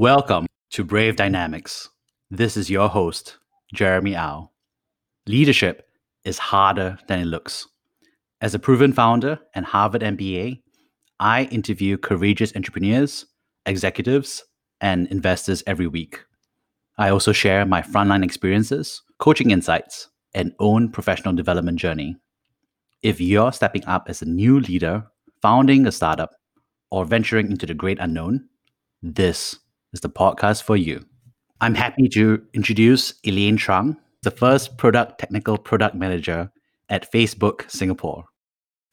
Welcome to Brave Dynamics. This is your host, Jeremy Au. Leadership is harder than it looks. As a proven founder and Harvard MBA, I interview courageous entrepreneurs, executives, and investors every week. I also share my frontline experiences, coaching insights, and own professional development journey. If you're stepping up as a new leader, founding a startup, or venturing into the great unknown, this is the podcast for you. I'm happy to introduce Elaine Trung, the first product technical product manager at Facebook Singapore.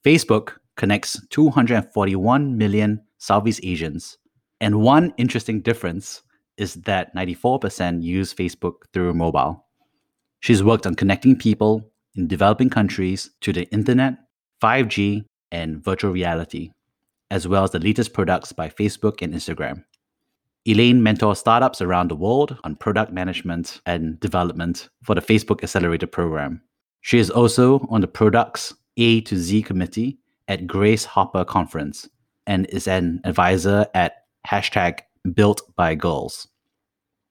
Facebook connects 241 million Southeast Asians. And one interesting difference is that 94% use Facebook through mobile. She's worked on connecting people in developing countries to the internet, 5G, and virtual reality, as well as the latest products by Facebook and Instagram. Elaine mentors startups around the world on product management and development for the Facebook Accelerator program. She is also on the Products A to Z committee at Grace Hopper Conference and is an advisor at hashtag Built by Girls.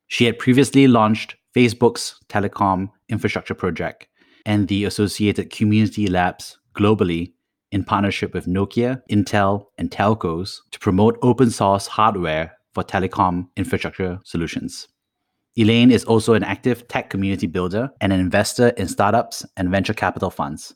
She had previously launched Facebook's telecom infrastructure project and the associated community labs globally in partnership with Nokia, Intel, and telcos to promote open source hardware for telecom infrastructure solutions. Elaine is also an active tech community builder and an investor in startups and venture capital funds.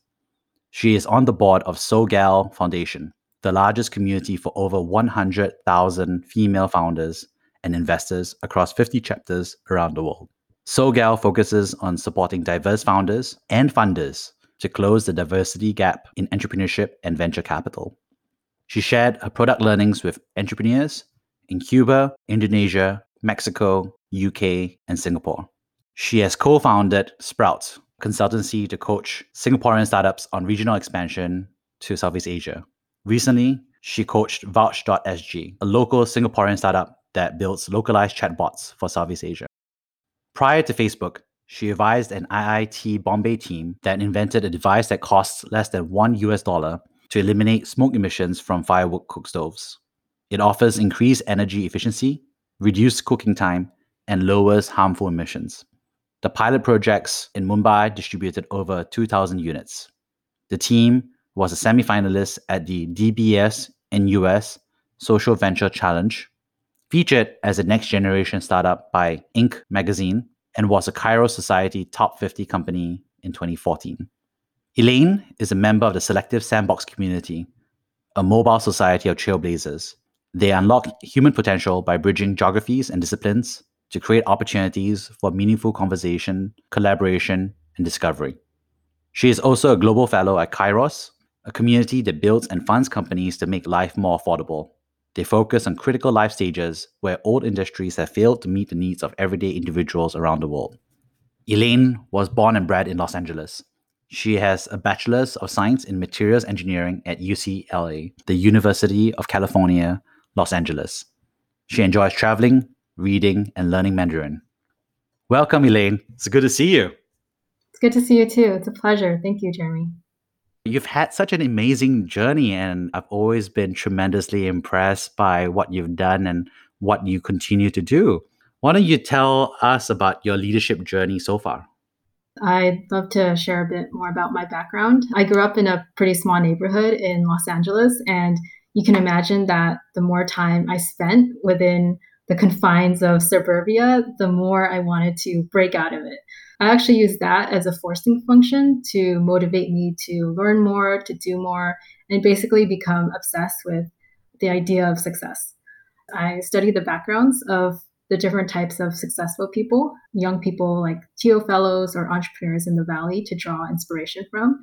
She is on the board of SoGal Foundation, the largest community for over 100,000 female founders and investors across 50 chapters around the world. SoGal focuses on supporting diverse founders and funders to close the diversity gap in entrepreneurship and venture capital. She shared her product learnings with entrepreneurs in Cuba, Indonesia, Mexico, UK, and Singapore. She has co founded Sprout, consultancy to coach Singaporean startups on regional expansion to Southeast Asia. Recently, she coached Vouch.sg, a local Singaporean startup that builds localized chatbots for Southeast Asia. Prior to Facebook, she advised an IIT Bombay team that invented a device that costs less than one US dollar to eliminate smoke emissions from firewood cook stoves. It offers increased energy efficiency, reduced cooking time, and lowers harmful emissions. The pilot projects in Mumbai distributed over 2,000 units. The team was a semi-finalist at the DBS NUS Social Venture Challenge, featured as a next generation startup by Inc. magazine, and was a Kairos Society Top 50 company in 2014. Elaine is a member of the Selective Sandbox community, a mobile society of trailblazers they unlock human potential by bridging geographies and disciplines to create opportunities for meaningful conversation, collaboration, and discovery. She is also a global fellow at Kairos, a community that builds and funds companies to make life more affordable. They focus on critical life stages where old industries have failed to meet the needs of everyday individuals around the world. Elaine was born and bred in Los Angeles. She has a Bachelor's of Science in Materials Engineering at UCLA, the University of California, Los Angeles. She enjoys traveling, reading, and learning Mandarin. Welcome, Elaine. It's good to see you. It's good to see you too. It's a pleasure. Thank you, Jeremy. You've had such an amazing journey, and I've always been tremendously impressed by what you've done and what you continue to do. Why don't you tell us about your leadership journey so far? I'd love to share a bit more about my background. I grew up in a pretty small neighborhood in Los Angeles, and you can imagine that the more time I spent within the confines of suburbia, the more I wanted to break out of it. I actually use that as a forcing function to motivate me to learn more, to do more, and basically become obsessed with the idea of success. I study the backgrounds of the different types of successful people, young people like Thiel fellows or entrepreneurs in the valley to draw inspiration from.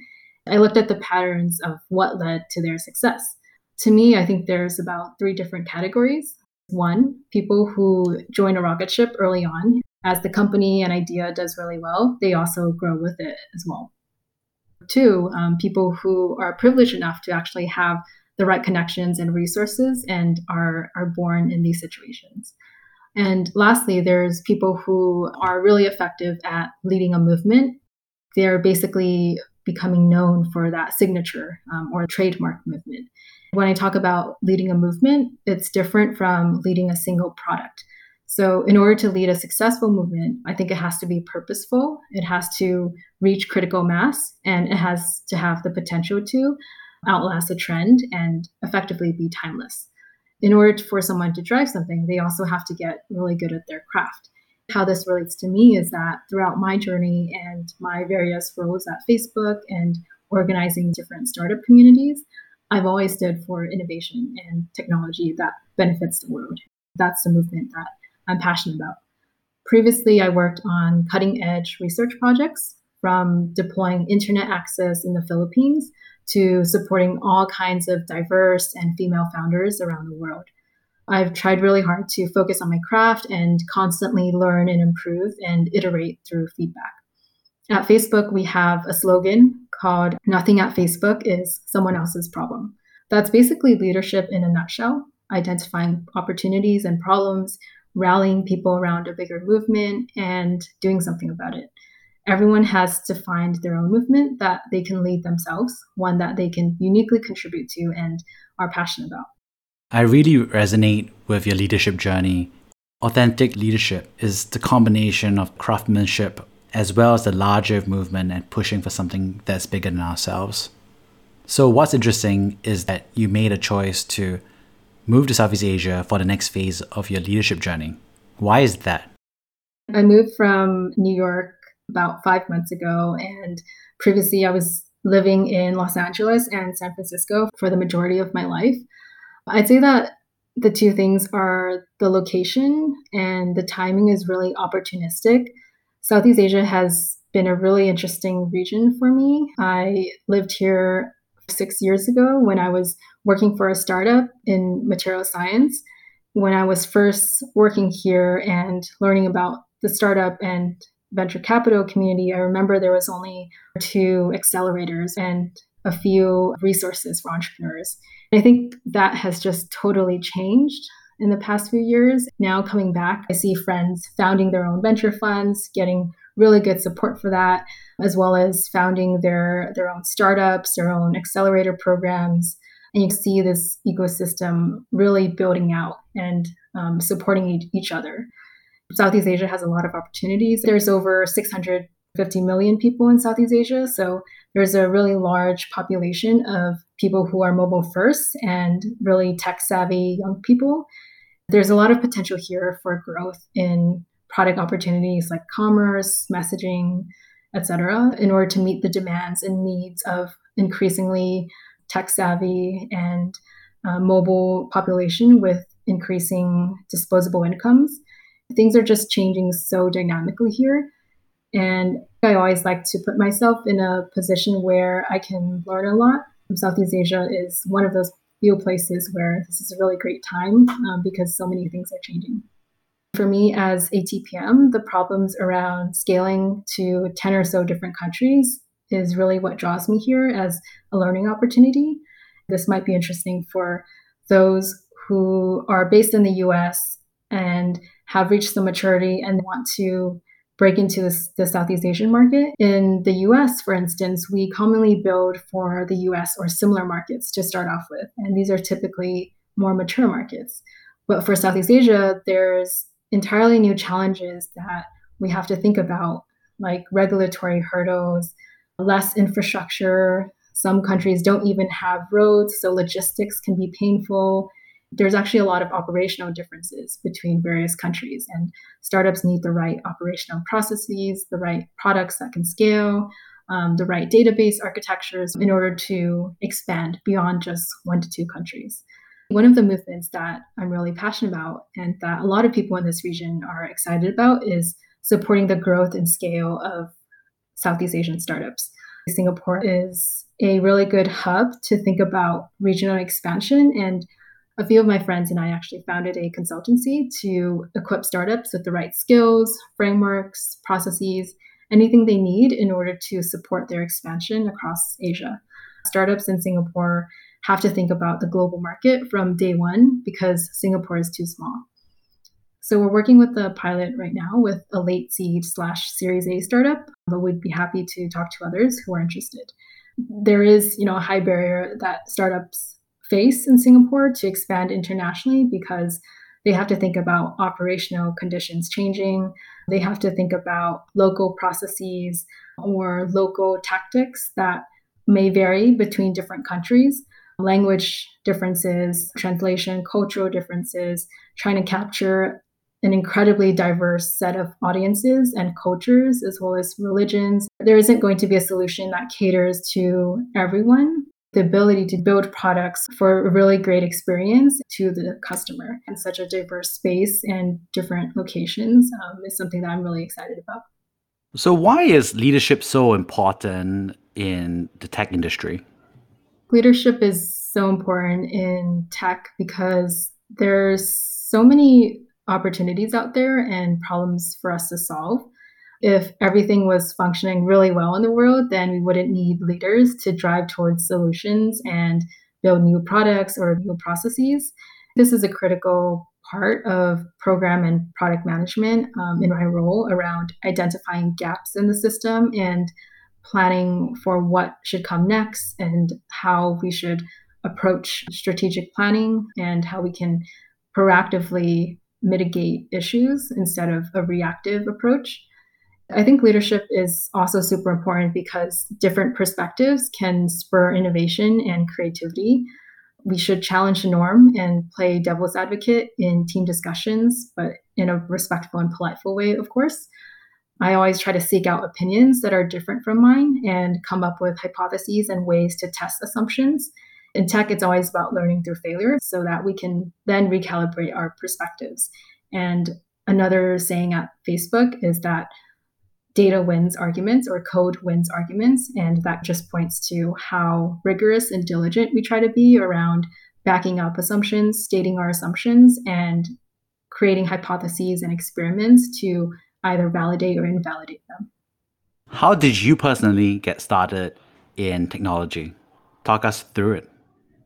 I looked at the patterns of what led to their success to me, I think there's about three different categories. One, people who join a rocket ship early on. As the company and idea does really well, they also grow with it as well. Two, um, people who are privileged enough to actually have the right connections and resources and are, are born in these situations. And lastly, there's people who are really effective at leading a movement. They're basically becoming known for that signature um, or trademark movement. When I talk about leading a movement, it's different from leading a single product. So, in order to lead a successful movement, I think it has to be purposeful, it has to reach critical mass, and it has to have the potential to outlast a trend and effectively be timeless. In order for someone to drive something, they also have to get really good at their craft. How this relates to me is that throughout my journey and my various roles at Facebook and organizing different startup communities, I've always stood for innovation and technology that benefits the world. That's the movement that I'm passionate about. Previously, I worked on cutting edge research projects from deploying internet access in the Philippines to supporting all kinds of diverse and female founders around the world. I've tried really hard to focus on my craft and constantly learn and improve and iterate through feedback. At Facebook, we have a slogan called Nothing at Facebook is Someone Else's Problem. That's basically leadership in a nutshell, identifying opportunities and problems, rallying people around a bigger movement, and doing something about it. Everyone has to find their own movement that they can lead themselves, one that they can uniquely contribute to and are passionate about. I really resonate with your leadership journey. Authentic leadership is the combination of craftsmanship as well as the larger movement and pushing for something that's bigger than ourselves. So, what's interesting is that you made a choice to move to Southeast Asia for the next phase of your leadership journey. Why is that? I moved from New York about five months ago, and previously I was living in Los Angeles and San Francisco for the majority of my life. I'd say that the two things are the location and the timing is really opportunistic. Southeast Asia has been a really interesting region for me. I lived here six years ago when I was working for a startup in material science. When I was first working here and learning about the startup and venture capital community, I remember there was only two accelerators and a few resources for entrepreneurs. I think that has just totally changed in the past few years. Now coming back, I see friends founding their own venture funds, getting really good support for that, as well as founding their their own startups, their own accelerator programs. And you see this ecosystem really building out and um, supporting each other. Southeast Asia has a lot of opportunities. There's over 650 million people in Southeast Asia. So there's a really large population of people who are mobile first and really tech savvy young people. There's a lot of potential here for growth in product opportunities like commerce, messaging, etc., in order to meet the demands and needs of increasingly tech savvy and uh, mobile population with increasing disposable incomes things are just changing so dynamically here. And I always like to put myself in a position where I can learn a lot. Southeast Asia is one of those few places where this is a really great time um, because so many things are changing. For me, as a TPM, the problems around scaling to 10 or so different countries is really what draws me here as a learning opportunity. This might be interesting for those who are based in the US and have reached the maturity and want to break into this, the Southeast Asian market. In the US, for instance, we commonly build for the US or similar markets to start off with. And these are typically more mature markets. But for Southeast Asia, there's entirely new challenges that we have to think about, like regulatory hurdles, less infrastructure. Some countries don't even have roads, so logistics can be painful there's actually a lot of operational differences between various countries and startups need the right operational processes the right products that can scale um, the right database architectures in order to expand beyond just one to two countries. One of the movements that i'm really passionate about and that a lot of people in this region are excited about is supporting the growth and scale of southeast asian startups. Singapore is a really good hub to think about regional expansion and a few of my friends and I actually founded a consultancy to equip startups with the right skills, frameworks, processes, anything they need in order to support their expansion across Asia. Startups in Singapore have to think about the global market from day one because Singapore is too small. So we're working with the pilot right now with a late seed slash Series A startup, but we'd be happy to talk to others who are interested. There is, you know, a high barrier that startups face in Singapore to expand internationally because They have to think about operational conditions changing. They have to think about local processes or local tactics that may vary between different countries, language differences, translation, cultural differences, trying to capture an incredibly diverse set of audiences and cultures, as well as religions. There isn't going to be a solution that caters to everyone. The ability to build products for a really great experience to the customer in such a diverse space and different locations um, is something that I'm really excited about. So, why is leadership so important in the tech industry? Leadership is so important in tech because there's so many opportunities out there and problems for us to solve. If everything was functioning really well in the world, then we wouldn't need leaders to drive towards solutions and build new products or new processes. This is a critical part of program and product management um, in my role around identifying gaps in the system and planning for what should come next and how we should approach strategic planning and how we can proactively mitigate issues instead of a reactive approach. I think leadership is also super important because different perspectives can spur innovation and creativity. We should challenge the norm and play devil's advocate in team discussions, but in a respectful and politeful way, of course. I always try to seek out opinions that are different from mine and come up with hypotheses and ways to test assumptions in tech, it's always about learning through failure so that we can then recalibrate our perspectives. And another saying at Facebook is that data wins arguments or code wins arguments. And that just points to how rigorous and diligent we try to be around backing up assumptions, stating our assumptions, and creating hypotheses and experiments to either validate or invalidate them. How did you personally get started in technology? Talk us through it.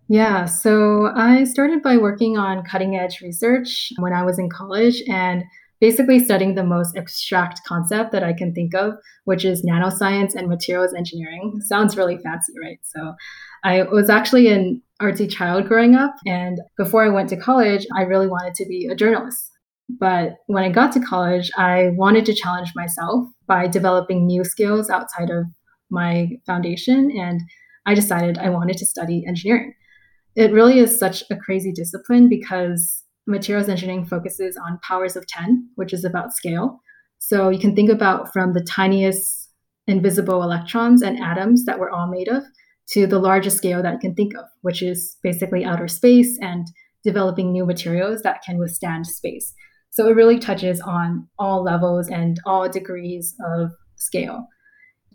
Yeah, so I started by working on cutting edge research when I was in college and basically studying the most abstract concept that I can think of, which is nanoscience and materials engineering. Sounds really fancy, right? So I was actually an artsy child growing up. And before I went to college, I really wanted to be a journalist. But when I got to college, I wanted to challenge myself by developing new skills outside of my foundation. And I decided I wanted to study engineering it really is such a crazy discipline because materials engineering focuses on powers of 10, which is about scale. So you can think about from the tiniest invisible electrons and atoms that we're all made of to the largest scale that you can think of, which is basically outer space and developing new materials that can withstand space. So it really touches on all levels and all degrees of scale.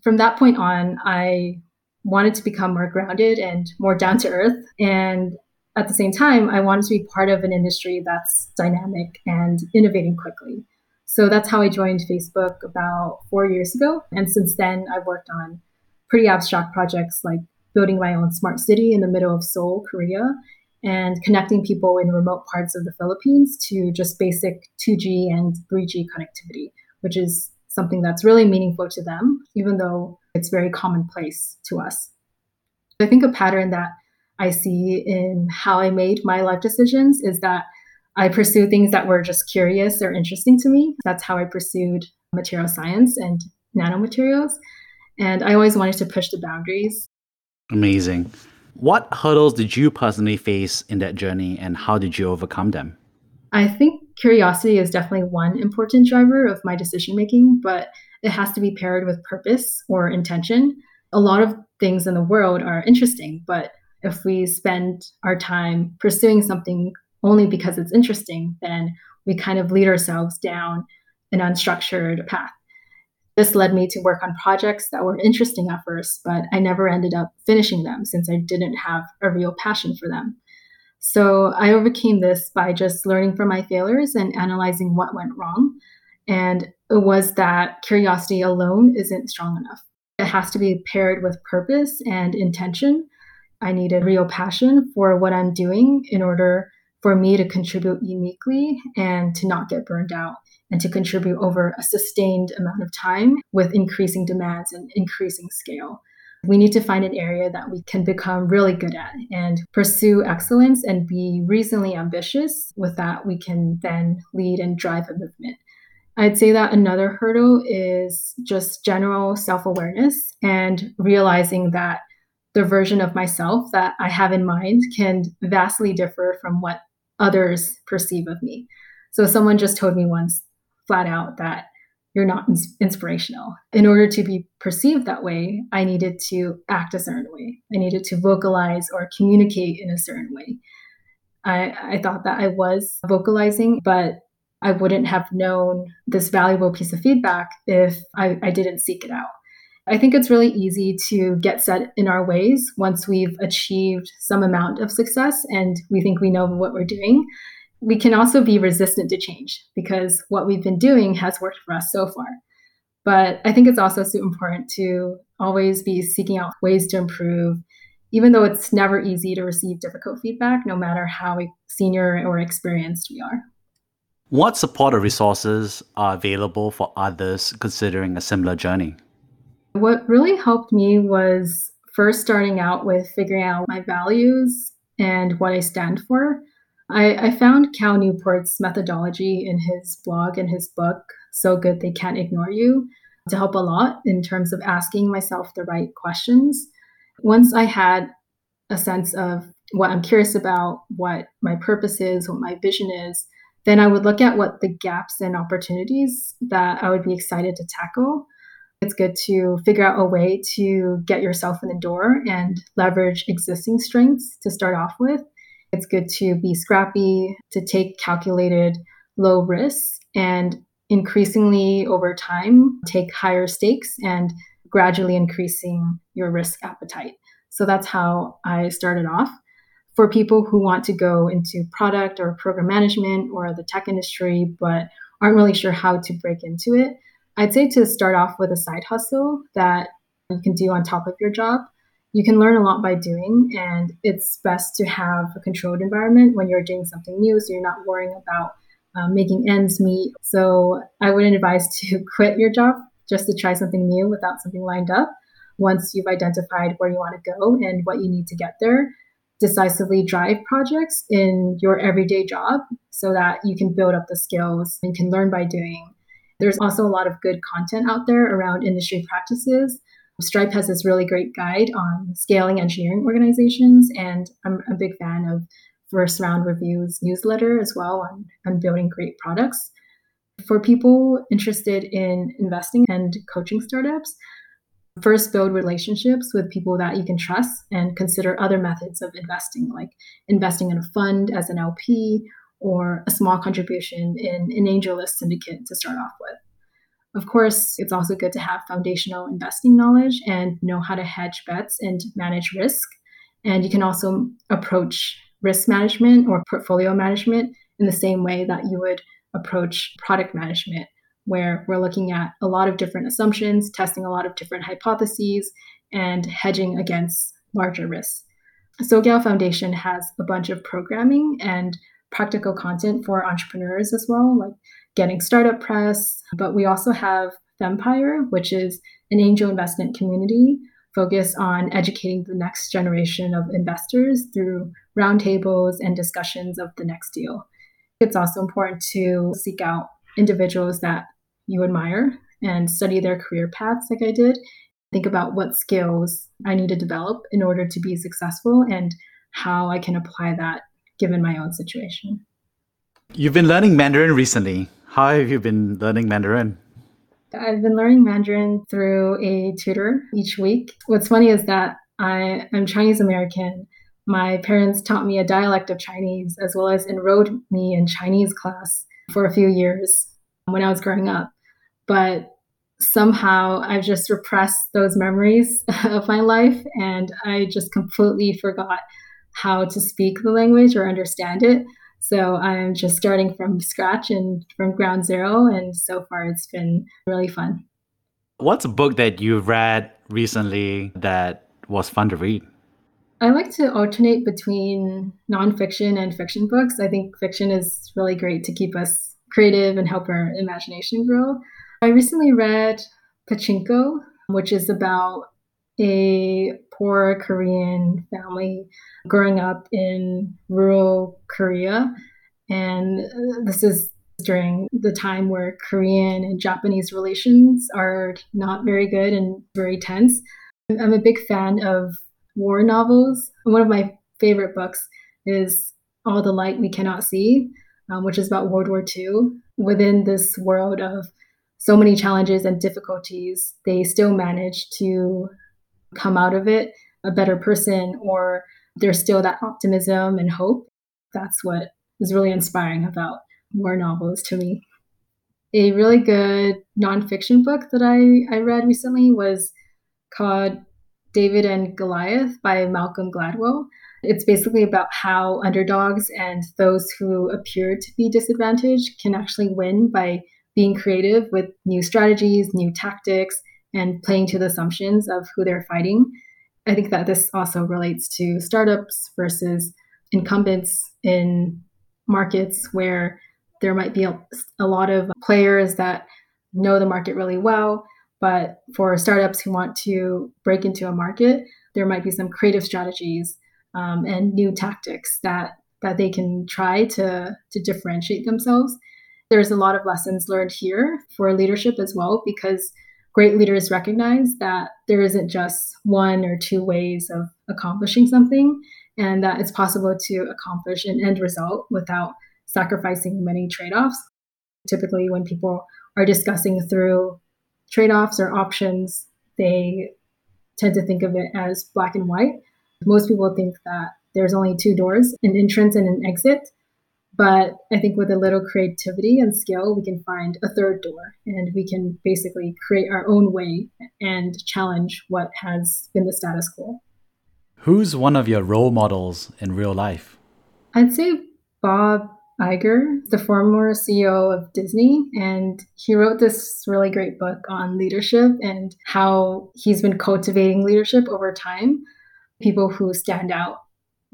From that point on, I wanted to become more grounded and more down to earth. And at the same time, I wanted to be part of an industry that's dynamic and innovating quickly. So that's how I joined Facebook about four years ago. And since then, I've worked on pretty abstract projects like building my own smart city in the middle of Seoul, Korea, and connecting people in remote parts of the Philippines to just basic 2G and 3G connectivity, which is something that's really meaningful to them, even though it's very commonplace to us. I think a pattern that I see in how I made my life decisions is that I pursue things that were just curious or interesting to me. That's how I pursued material science and nanomaterials. And I always wanted to push the boundaries. Amazing. What hurdles did you personally face in that journey and how did you overcome them? I think curiosity is definitely one important driver of my decision making, but it has to be paired with purpose or intention. A lot of things in the world are interesting, but if we spend our time pursuing something only because it's interesting, then we kind of lead ourselves down an unstructured path. This led me to work on projects that were interesting at first, but I never ended up finishing them since I didn't have a real passion for them. So I overcame this by just learning from my failures and analyzing what went wrong. And it was that curiosity alone isn't strong enough. It has to be paired with purpose and intention. I need a real passion for what I'm doing in order for me to contribute uniquely and to not get burned out and to contribute over a sustained amount of time with increasing demands and increasing scale. we need to find an area that we can become really good at and pursue excellence and be reasonably ambitious. With that, we can then lead and drive a movement. I'd say that another hurdle is just general self awareness and realizing that the version of myself that I have in mind can vastly differ from what others perceive of me. So, someone just told me once flat out that you're not ins- inspirational. In order to be perceived that way, I needed to act a certain way. I needed to vocalize or communicate in a certain way. I, I thought that I was vocalizing, but I wouldn't have known this valuable piece of feedback if I, I didn't seek it out. I think it's really easy to get set in our ways once we've achieved some amount of success and we think we know what we're doing. We can also be resistant to change because what we've been doing has worked for us so far. But I think it's also so important to always be seeking out ways to improve, even though it's never easy to receive difficult feedback, no matter how senior or experienced we are. What support or resources are available for others considering a similar journey? What really helped me was first starting out with figuring out my values and what I stand for. I, I found Cal Newport's methodology in his blog and his book, So Good They Can't Ignore You, to help a lot in terms of asking myself the right questions. Once I had a sense of what I'm curious about, what my purpose is, what my vision is, then I would look at what the gaps and opportunities that I would be excited to tackle. It's good to figure out a way to get yourself in the door and leverage existing strengths to start off with. It's good to be scrappy, to take calculated low risks, and increasingly over time take higher stakes and gradually increasing your risk appetite. So that's how I started off for people who want to go into product or program management or the tech industry, but aren't really sure how to break into it, I'd say to start off with a side hustle that you can do on top of your job. You can learn a lot by doing, and it's best to have a controlled environment when you're doing something new so you're not worrying about um, making ends meet. So I wouldn't advise to quit your job just to try something new without something lined up. Once you've identified where you want to go and what you need to get there, decisively drive projects in your everyday job so that you can build up the skills and can learn by doing. There's also a lot of good content out there around industry practices. Stripe has this really great guide on scaling engineering organizations, and I'm a big fan of First Round Reviews newsletter as well on, on building great products. For people interested in investing and coaching startups, First, build relationships with people that you can trust and consider other methods of investing, like investing in a fund as an LP or a small contribution in an AngelList syndicate to start off with. Of course, it's also good to have foundational investing knowledge and know how to hedge bets and manage risk. And you can also approach risk management or portfolio management in the same way that you would approach product management where we're looking at a lot of different assumptions, testing a lot of different hypotheses, and hedging against larger risks. SoGal Foundation has a bunch of programming and practical content for entrepreneurs as well, like getting startup press. But we also have Fempire, which is an angel investment community focused on educating the next generation of investors through roundtables and discussions of the next deal. It's also important to seek out individuals that you admire and study their career paths like I did. Think about what skills I need to develop in order to be successful and how I can apply that given my own situation. You've been learning Mandarin recently. How have you been learning Mandarin? I've been learning Mandarin through a tutor each week. What's funny is that I am Chinese American. My parents taught me a dialect of Chinese as well as enrolled me in Chinese class for a few years when I was growing up but somehow I've just repressed those memories of my life and I just completely forgot how to speak the language or understand it. So I'm just starting from scratch and from ground zero. And so far, it's been really fun. What's a book that you've read recently that was fun to read? I like to alternate between nonfiction and fiction books. I think fiction is really great to keep us creative and help our imagination grow. I recently read Pachinko, which is about a poor Korean family growing up in rural Korea. And this is during the time where Korean and Japanese relations are not very good and very tense. I'm a big fan of war novels. One of my favorite books is All the Light We Cannot See, um, which is about World War II. Within this world of so many challenges and difficulties, they still manage to come out of it a better person, or there's still that optimism and hope. That's what is really inspiring about war novels to me. A really good nonfiction book that I, I read recently was called David and Goliath by Malcolm Gladwell. It's basically about how underdogs and those who appear to be disadvantaged can actually win by being creative with new strategies, new tactics, and playing to the assumptions of who they're fighting. I think that this also relates to startups versus incumbents in markets where there might be a, a lot of players that know the market really well. But for startups who want to break into a market, there might be some creative strategies um, and new tactics that that they can try to to differentiate themselves. There's a lot of lessons learned here for leadership as well because great leaders recognize that there isn't just one or two ways of accomplishing something and that it's possible to accomplish an end result without sacrificing many trade-offs. Typically when people are discussing through trade-offs or options, they tend to think of it as black and white most people think that there's only two doors an entrance and an exit. But I think with a little creativity and skill, we can find a third door and we can basically create our own way and challenge what has been the status quo. Who's one of your role models in real life? I'd say Bob Iger, the former CEO of Disney, and he wrote this really great book on leadership and how he's been cultivating leadership over time people who stand out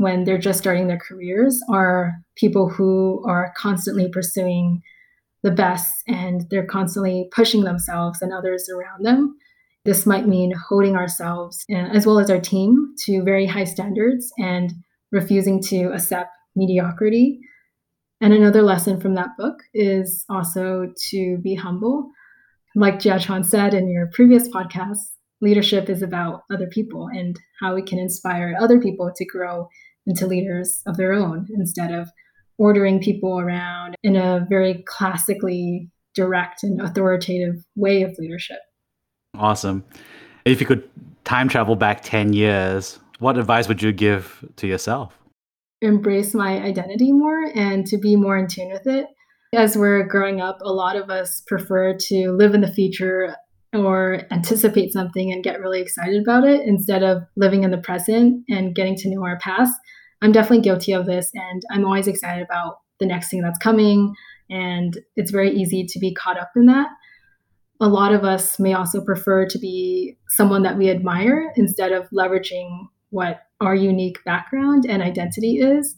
when they're just starting their careers are people who are constantly pursuing the best and they're constantly pushing themselves and others around them. This might mean holding ourselves uh, as well as our team to very high standards and refusing to accept mediocrity. And another lesson from that book is also to be humble. Like Jia Chuan said in your previous podcast, leadership is about other people and how we can inspire other people to grow into leaders of their own instead of ordering people around in a very classically direct and authoritative way of leadership. Awesome. If you could time travel back 10 years, what advice would you give to yourself? Embrace my identity more and to be more in tune with it. As we're growing up, a lot of us prefer to live in the future or anticipate something and get really excited about it instead of living in the present and getting to know our past. I'm definitely guilty of this and I'm always excited about the next thing that's coming and it's very easy to be caught up in that. A lot of us may also prefer to be someone that we admire instead of leveraging what our unique background and identity is.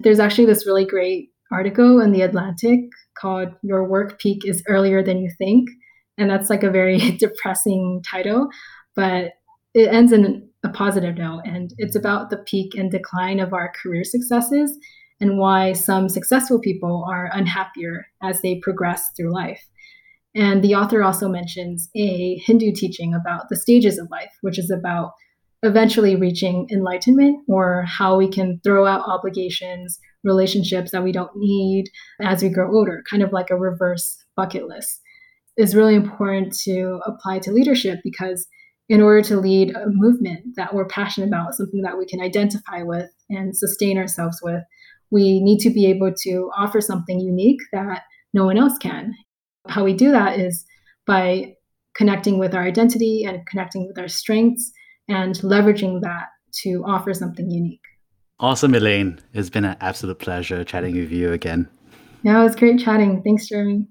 There's actually this really great article in The Atlantic called Your Work Peak is Earlier Than You Think and that's like a very depressing title, but it ends in a positive note. And it's about the peak and decline of our career successes and why some successful people are unhappier as they progress through life. And the author also mentions a Hindu teaching about the stages of life, which is about eventually reaching enlightenment or how we can throw out obligations, relationships that we don't need as we grow older, kind of like a reverse bucket list is really important to apply to leadership because in order to lead a movement that we're passionate about, something that we can identify with and sustain ourselves with, we need to be able to offer something unique that no one else can. How we do that is by connecting with our identity and connecting with our strengths and leveraging that to offer something unique. Awesome, Elaine. It's been an absolute pleasure chatting with you again. Yeah, it was great chatting. Thanks, Jeremy.